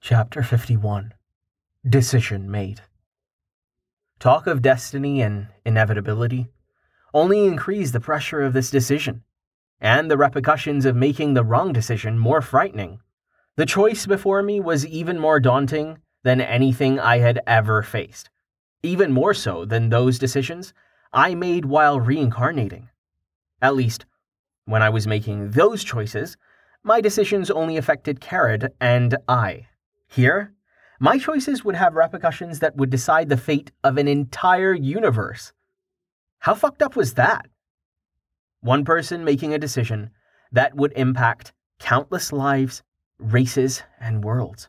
Chapter 51 Decision Made. Talk of destiny and inevitability only increase the pressure of this decision, and the repercussions of making the wrong decision more frightening. The choice before me was even more daunting than anything I had ever faced, even more so than those decisions I made while reincarnating. At least, when I was making those choices, my decisions only affected Carrot and I. Here, my choices would have repercussions that would decide the fate of an entire universe. How fucked up was that? One person making a decision that would impact countless lives, races, and worlds.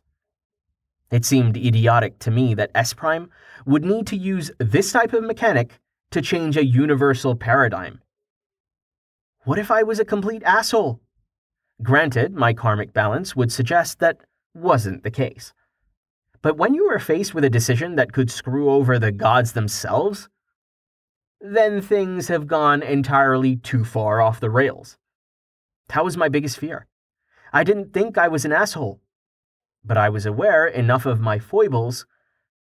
It seemed idiotic to me that S Prime would need to use this type of mechanic to change a universal paradigm. What if I was a complete asshole? Granted, my karmic balance would suggest that wasn't the case. But when you are faced with a decision that could screw over the gods themselves, then things have gone entirely too far off the rails. That was my biggest fear. I didn't think I was an asshole, but I was aware enough of my foibles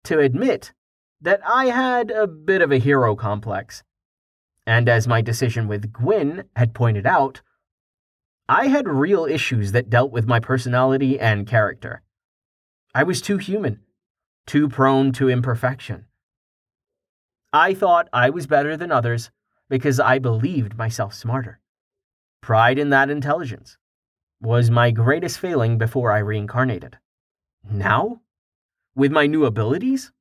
to admit that I had a bit of a hero complex. And as my decision with Gwyn had pointed out, I had real issues that dealt with my personality and character. I was too human, too prone to imperfection. I thought I was better than others because I believed myself smarter. Pride in that intelligence was my greatest failing before I reincarnated. Now, with my new abilities,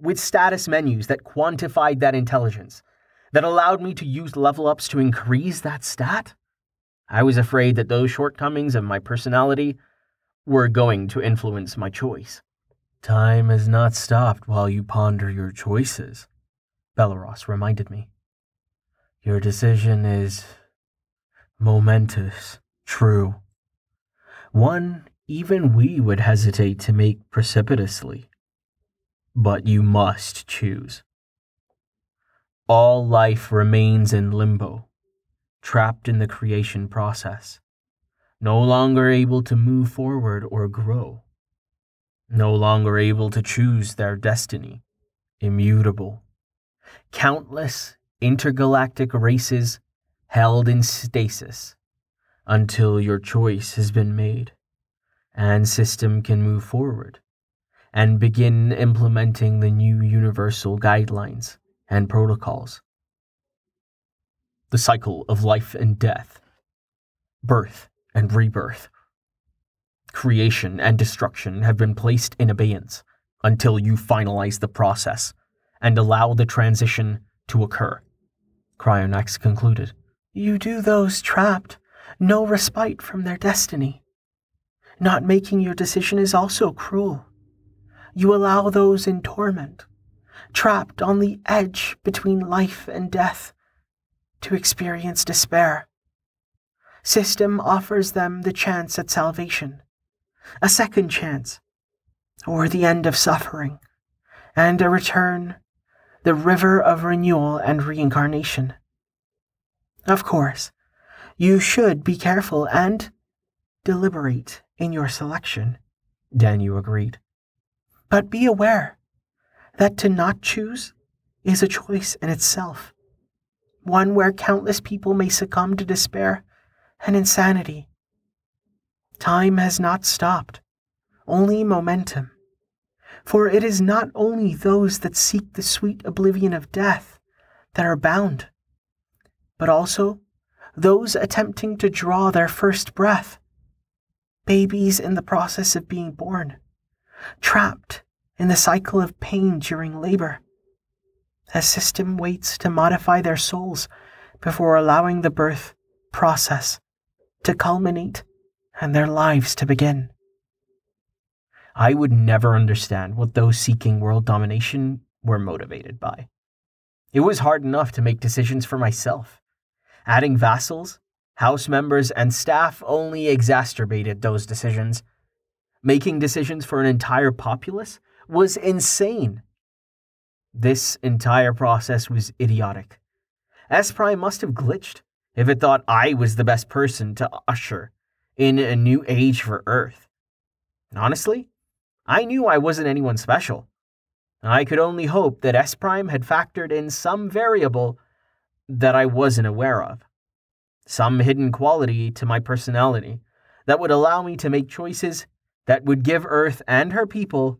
with status menus that quantified that intelligence, that allowed me to use level ups to increase that stat, I was afraid that those shortcomings of my personality were going to influence my choice. Time has not stopped while you ponder your choices, Belaros reminded me. Your decision is momentous, true. One even we would hesitate to make precipitously. But you must choose. All life remains in limbo, trapped in the creation process, no longer able to move forward or grow, no longer able to choose their destiny, immutable. Countless intergalactic races held in stasis until your choice has been made and system can move forward and begin implementing the new universal guidelines and protocols the cycle of life and death, birth and rebirth. Creation and destruction have been placed in abeyance until you finalize the process and allow the transition to occur. Cryonax concluded. You do those trapped no respite from their destiny. Not making your decision is also cruel. You allow those in torment, trapped on the edge between life and death, to experience despair. System offers them the chance at salvation, a second chance, or the end of suffering, and a return, the river of renewal and reincarnation. Of course, you should be careful and deliberate in your selection, Danu agreed. But be aware that to not choose is a choice in itself one where countless people may succumb to despair and insanity. Time has not stopped, only momentum. For it is not only those that seek the sweet oblivion of death that are bound, but also those attempting to draw their first breath, babies in the process of being born, trapped in the cycle of pain during labor, a system waits to modify their souls before allowing the birth process to culminate and their lives to begin. I would never understand what those seeking world domination were motivated by. It was hard enough to make decisions for myself. Adding vassals, house members, and staff only exacerbated those decisions. Making decisions for an entire populace was insane. This entire process was idiotic. S Prime must have glitched if it thought I was the best person to usher in a new age for Earth. honestly, I knew I wasn't anyone special. I could only hope that S Prime had factored in some variable that I wasn't aware of, some hidden quality to my personality that would allow me to make choices that would give Earth and her people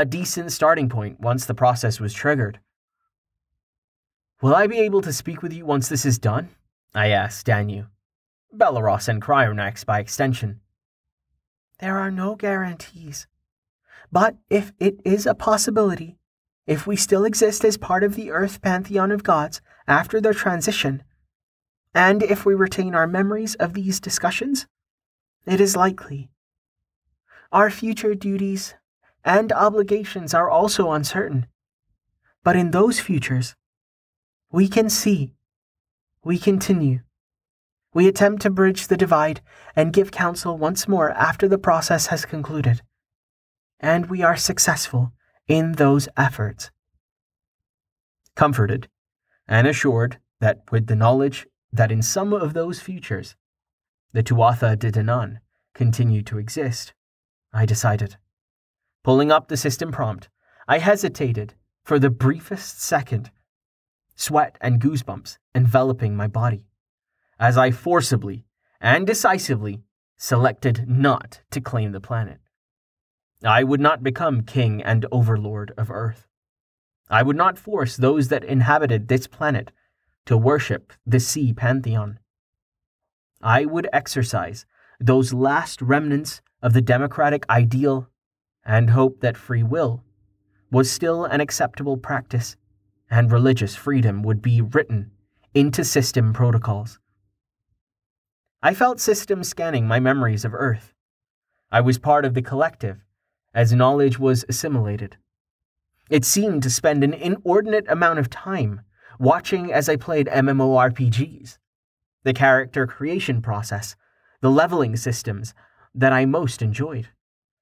a decent starting point once the process was triggered. Will I be able to speak with you once this is done? I asked Danu. Belaros and Cryonax by extension. There are no guarantees. But if it is a possibility, if we still exist as part of the Earth pantheon of gods after their transition, and if we retain our memories of these discussions, it is likely. Our future duties and obligations are also uncertain. But in those futures, we can see, we continue, we attempt to bridge the divide and give counsel once more after the process has concluded. And we are successful in those efforts. Comforted and assured that with the knowledge that in some of those futures the Tuatha De Danann continue to exist, I decided. Pulling up the system prompt, I hesitated for the briefest second, sweat and goosebumps enveloping my body as I forcibly and decisively selected not to claim the planet. I would not become king and overlord of Earth. I would not force those that inhabited this planet to worship the sea pantheon. I would exercise those last remnants of the democratic ideal and hope that free will was still an acceptable practice and religious freedom would be written into system protocols. I felt systems scanning my memories of Earth. I was part of the collective, as knowledge was assimilated. It seemed to spend an inordinate amount of time watching as I played MMORPGs, the character creation process, the leveling systems that I most enjoyed.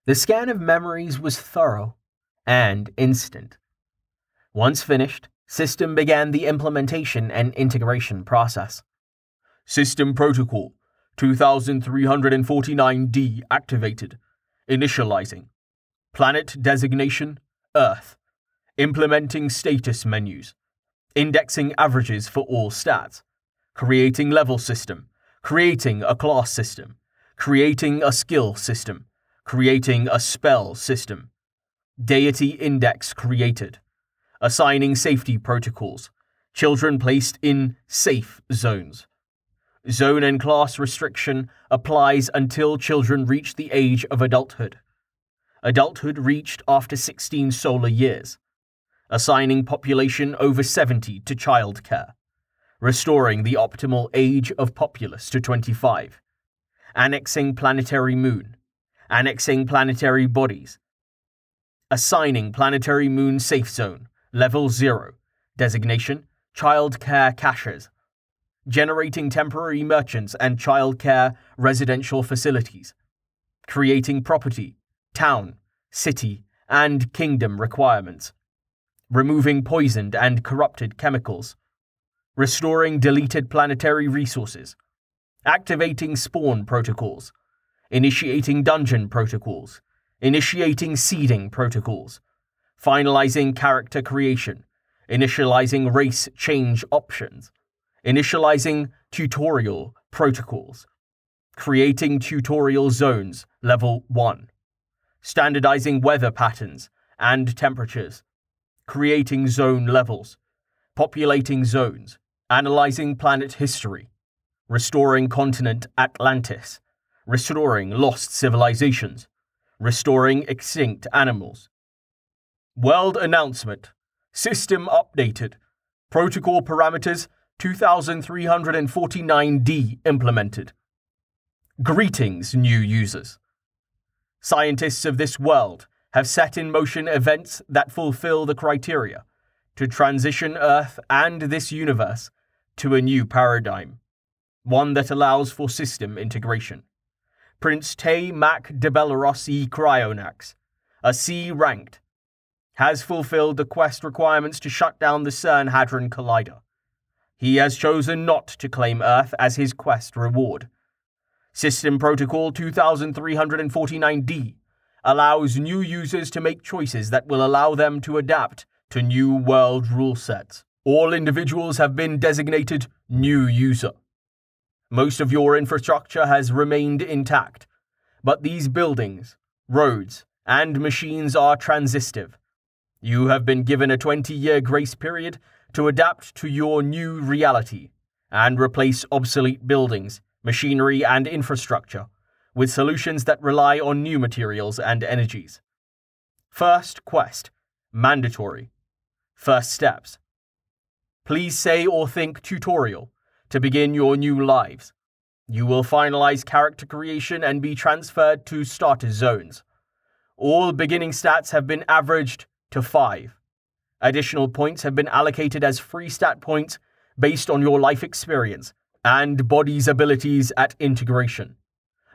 The scan of memories was thorough and instant. Once finished, System began the implementation and integration process. System Protocol 2349D activated. Initializing. Planet designation Earth. Implementing status menus. Indexing averages for all stats. Creating level system. Creating a class system. Creating a skill system. Creating a spell system. Deity index created. Assigning safety protocols. Children placed in safe zones Zone and class restriction applies until children reach the age of adulthood. Adulthood reached after 16 solar years. Assigning population over 70 to childcare. Restoring the optimal age of populace to 25. Annexing planetary moon. Annexing planetary bodies. Assigning planetary moon safe zone, level 0. Designation Childcare caches. Generating temporary merchants and childcare residential facilities, creating property, town, city, and kingdom requirements, removing poisoned and corrupted chemicals, restoring deleted planetary resources, activating spawn protocols, initiating dungeon protocols, initiating seeding protocols, finalizing character creation, initializing race change options initializing tutorial protocols, creating tutorial zones level 1, standardizing weather patterns and temperatures, creating zone levels, populating zones, analyzing planet history, restoring continent Atlantis, restoring lost civilizations, restoring extinct animals. World announcement. System updated. Protocol parameters 2349D implemented. Greetings, new users. Scientists of this world have set in motion events that fulfill the criteria to transition Earth and this universe to a new paradigm, one that allows for system integration. Prince Tay Mac de Belaros e Cryonax, a C ranked, has fulfilled the quest requirements to shut down the CERN Hadron Collider he has chosen not to claim Earth as his quest reward. System Protocol 2349D allows new users to make choices that will allow them to adapt to new world rule sets. All individuals have been designated new user. Most of your infrastructure has remained intact, but these buildings, roads, and machines are transitive. You have been given a 20 year grace period to adapt to your new reality and replace obsolete buildings, machinery, and infrastructure with solutions that rely on new materials and energies. First quest mandatory. First steps. Please say or think tutorial to begin your new lives. You will finalize character creation and be transferred to starter zones. All beginning stats have been averaged to 5. Additional points have been allocated as free stat points based on your life experience and body's abilities at integration.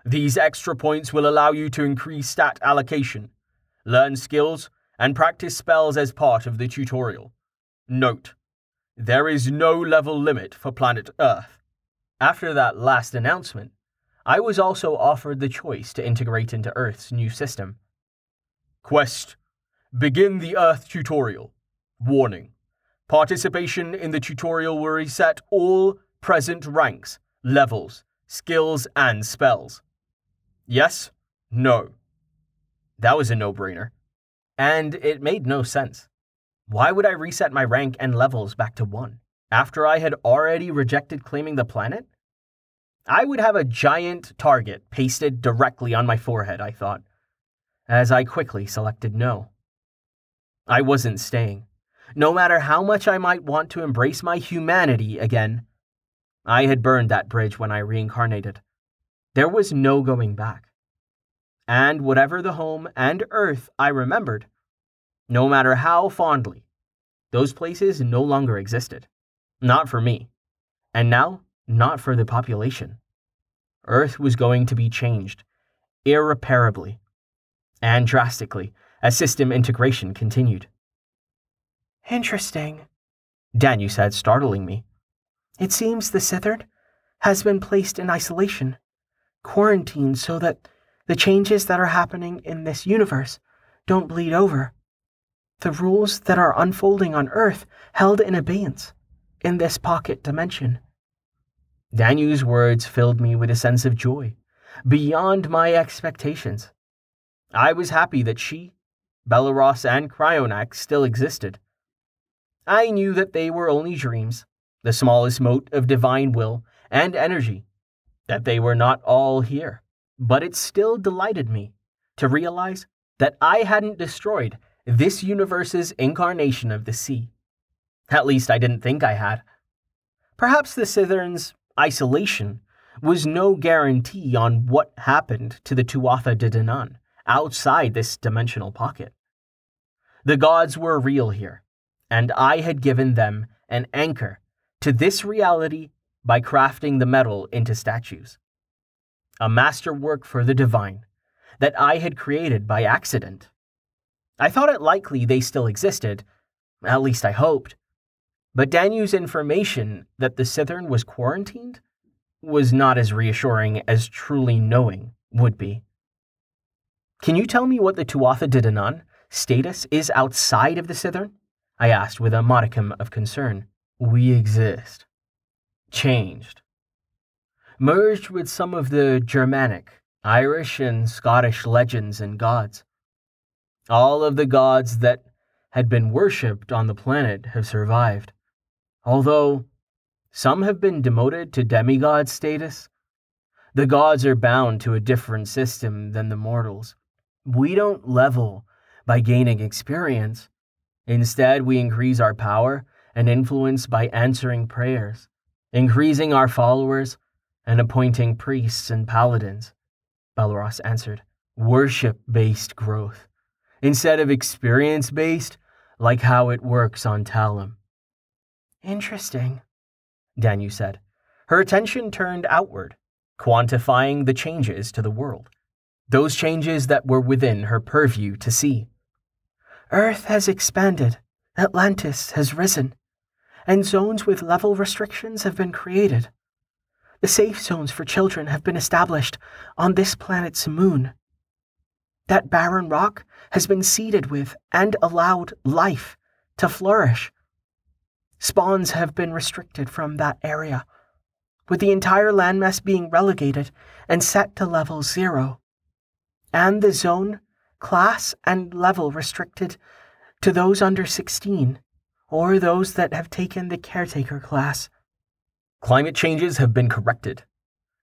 These extra points will allow you to increase stat allocation, learn skills, and practice spells as part of the tutorial. Note, there is no level limit for planet Earth. After that last announcement, I was also offered the choice to integrate into Earth's new system. Quest Begin the Earth tutorial. Warning Participation in the tutorial will reset all present ranks, levels, skills, and spells. Yes? No. That was a no brainer. And it made no sense. Why would I reset my rank and levels back to 1 after I had already rejected claiming the planet? I would have a giant target pasted directly on my forehead, I thought, as I quickly selected no. I wasn't staying, no matter how much I might want to embrace my humanity again. I had burned that bridge when I reincarnated. There was no going back. And whatever the home and earth I remembered, no matter how fondly, those places no longer existed. Not for me. And now, not for the population. Earth was going to be changed, irreparably, and drastically, as system integration continued. Interesting, Danu said, startling me. It seems the Sithern has been placed in isolation quarantined so that the changes that are happening in this universe don't bleed over. The rules that are unfolding on Earth held in abeyance in this pocket dimension. Danu's words filled me with a sense of joy, beyond my expectations. I was happy that she, Belaros, and Cryonax still existed. I knew that they were only dreams, the smallest mote of divine will and energy that they were not all here, but it still delighted me to realize that I hadn't destroyed this universe's incarnation of the sea. At least I didn't think I had. Perhaps the Sithern's isolation was no guarantee on what happened to the Tuatha De Danann outside this dimensional pocket. The gods were real here, and I had given them an anchor to this reality by crafting the metal into statues. A masterwork for the divine that I had created by accident. I thought it likely they still existed, at least I hoped. But Danu's information that the Sithern was quarantined was not as reassuring as truly knowing would be. Can you tell me what the Tuatha De Danann status is outside of the Sithern? I asked with a modicum of concern. We exist, changed, merged with some of the Germanic, Irish, and Scottish legends and gods. All of the gods that had been worshipped on the planet have survived, although some have been demoted to demigod status. The gods are bound to a different system than the mortals. We don't level by gaining experience. Instead, we increase our power and influence by answering prayers, increasing our followers, and appointing priests and paladins. Belaros answered, worship based growth, instead of experience based, like how it works on Talum. Interesting, Danu said. Her attention turned outward, quantifying the changes to the world, those changes that were within her purview to see. Earth has expanded, Atlantis has risen, and zones with level restrictions have been created. The safe zones for children have been established on this planet's moon. That barren rock has been seeded with and allowed life to flourish. Spawns have been restricted from that area, with the entire landmass being relegated and set to level zero, and the zone, class, and level restricted to those under 16 or those that have taken the caretaker class. Climate changes have been corrected.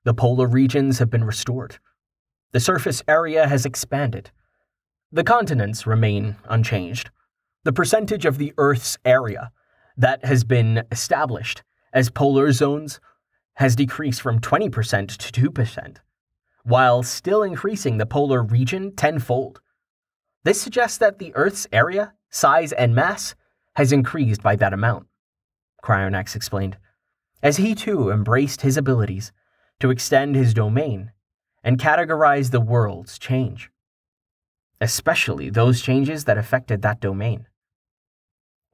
The polar regions have been restored. The surface area has expanded. The continents remain unchanged. The percentage of the Earth's area that has been established as polar zones has decreased from 20% to 2%, while still increasing the polar region tenfold. This suggests that the Earth's area, size, and mass has increased by that amount, Cryonax explained, as he too embraced his abilities to extend his domain and categorize the world's change, especially those changes that affected that domain.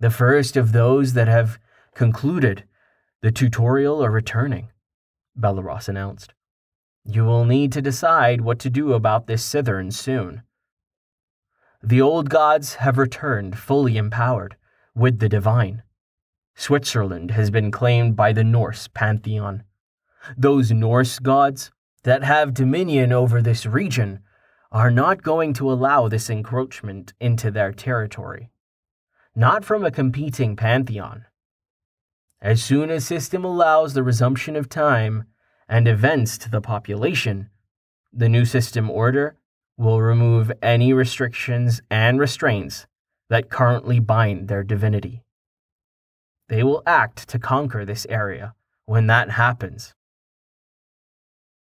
The first of those that have concluded the tutorial are returning, Belaros announced. You will need to decide what to do about this Sithern soon. The old gods have returned fully empowered with the divine. Switzerland has been claimed by the Norse pantheon. Those Norse gods that have dominion over this region are not going to allow this encroachment into their territory. Not from a competing pantheon. As soon as system allows the resumption of time and events to the population, the new system order will remove any restrictions and restraints that currently bind their divinity. They will act to conquer this area when that happens.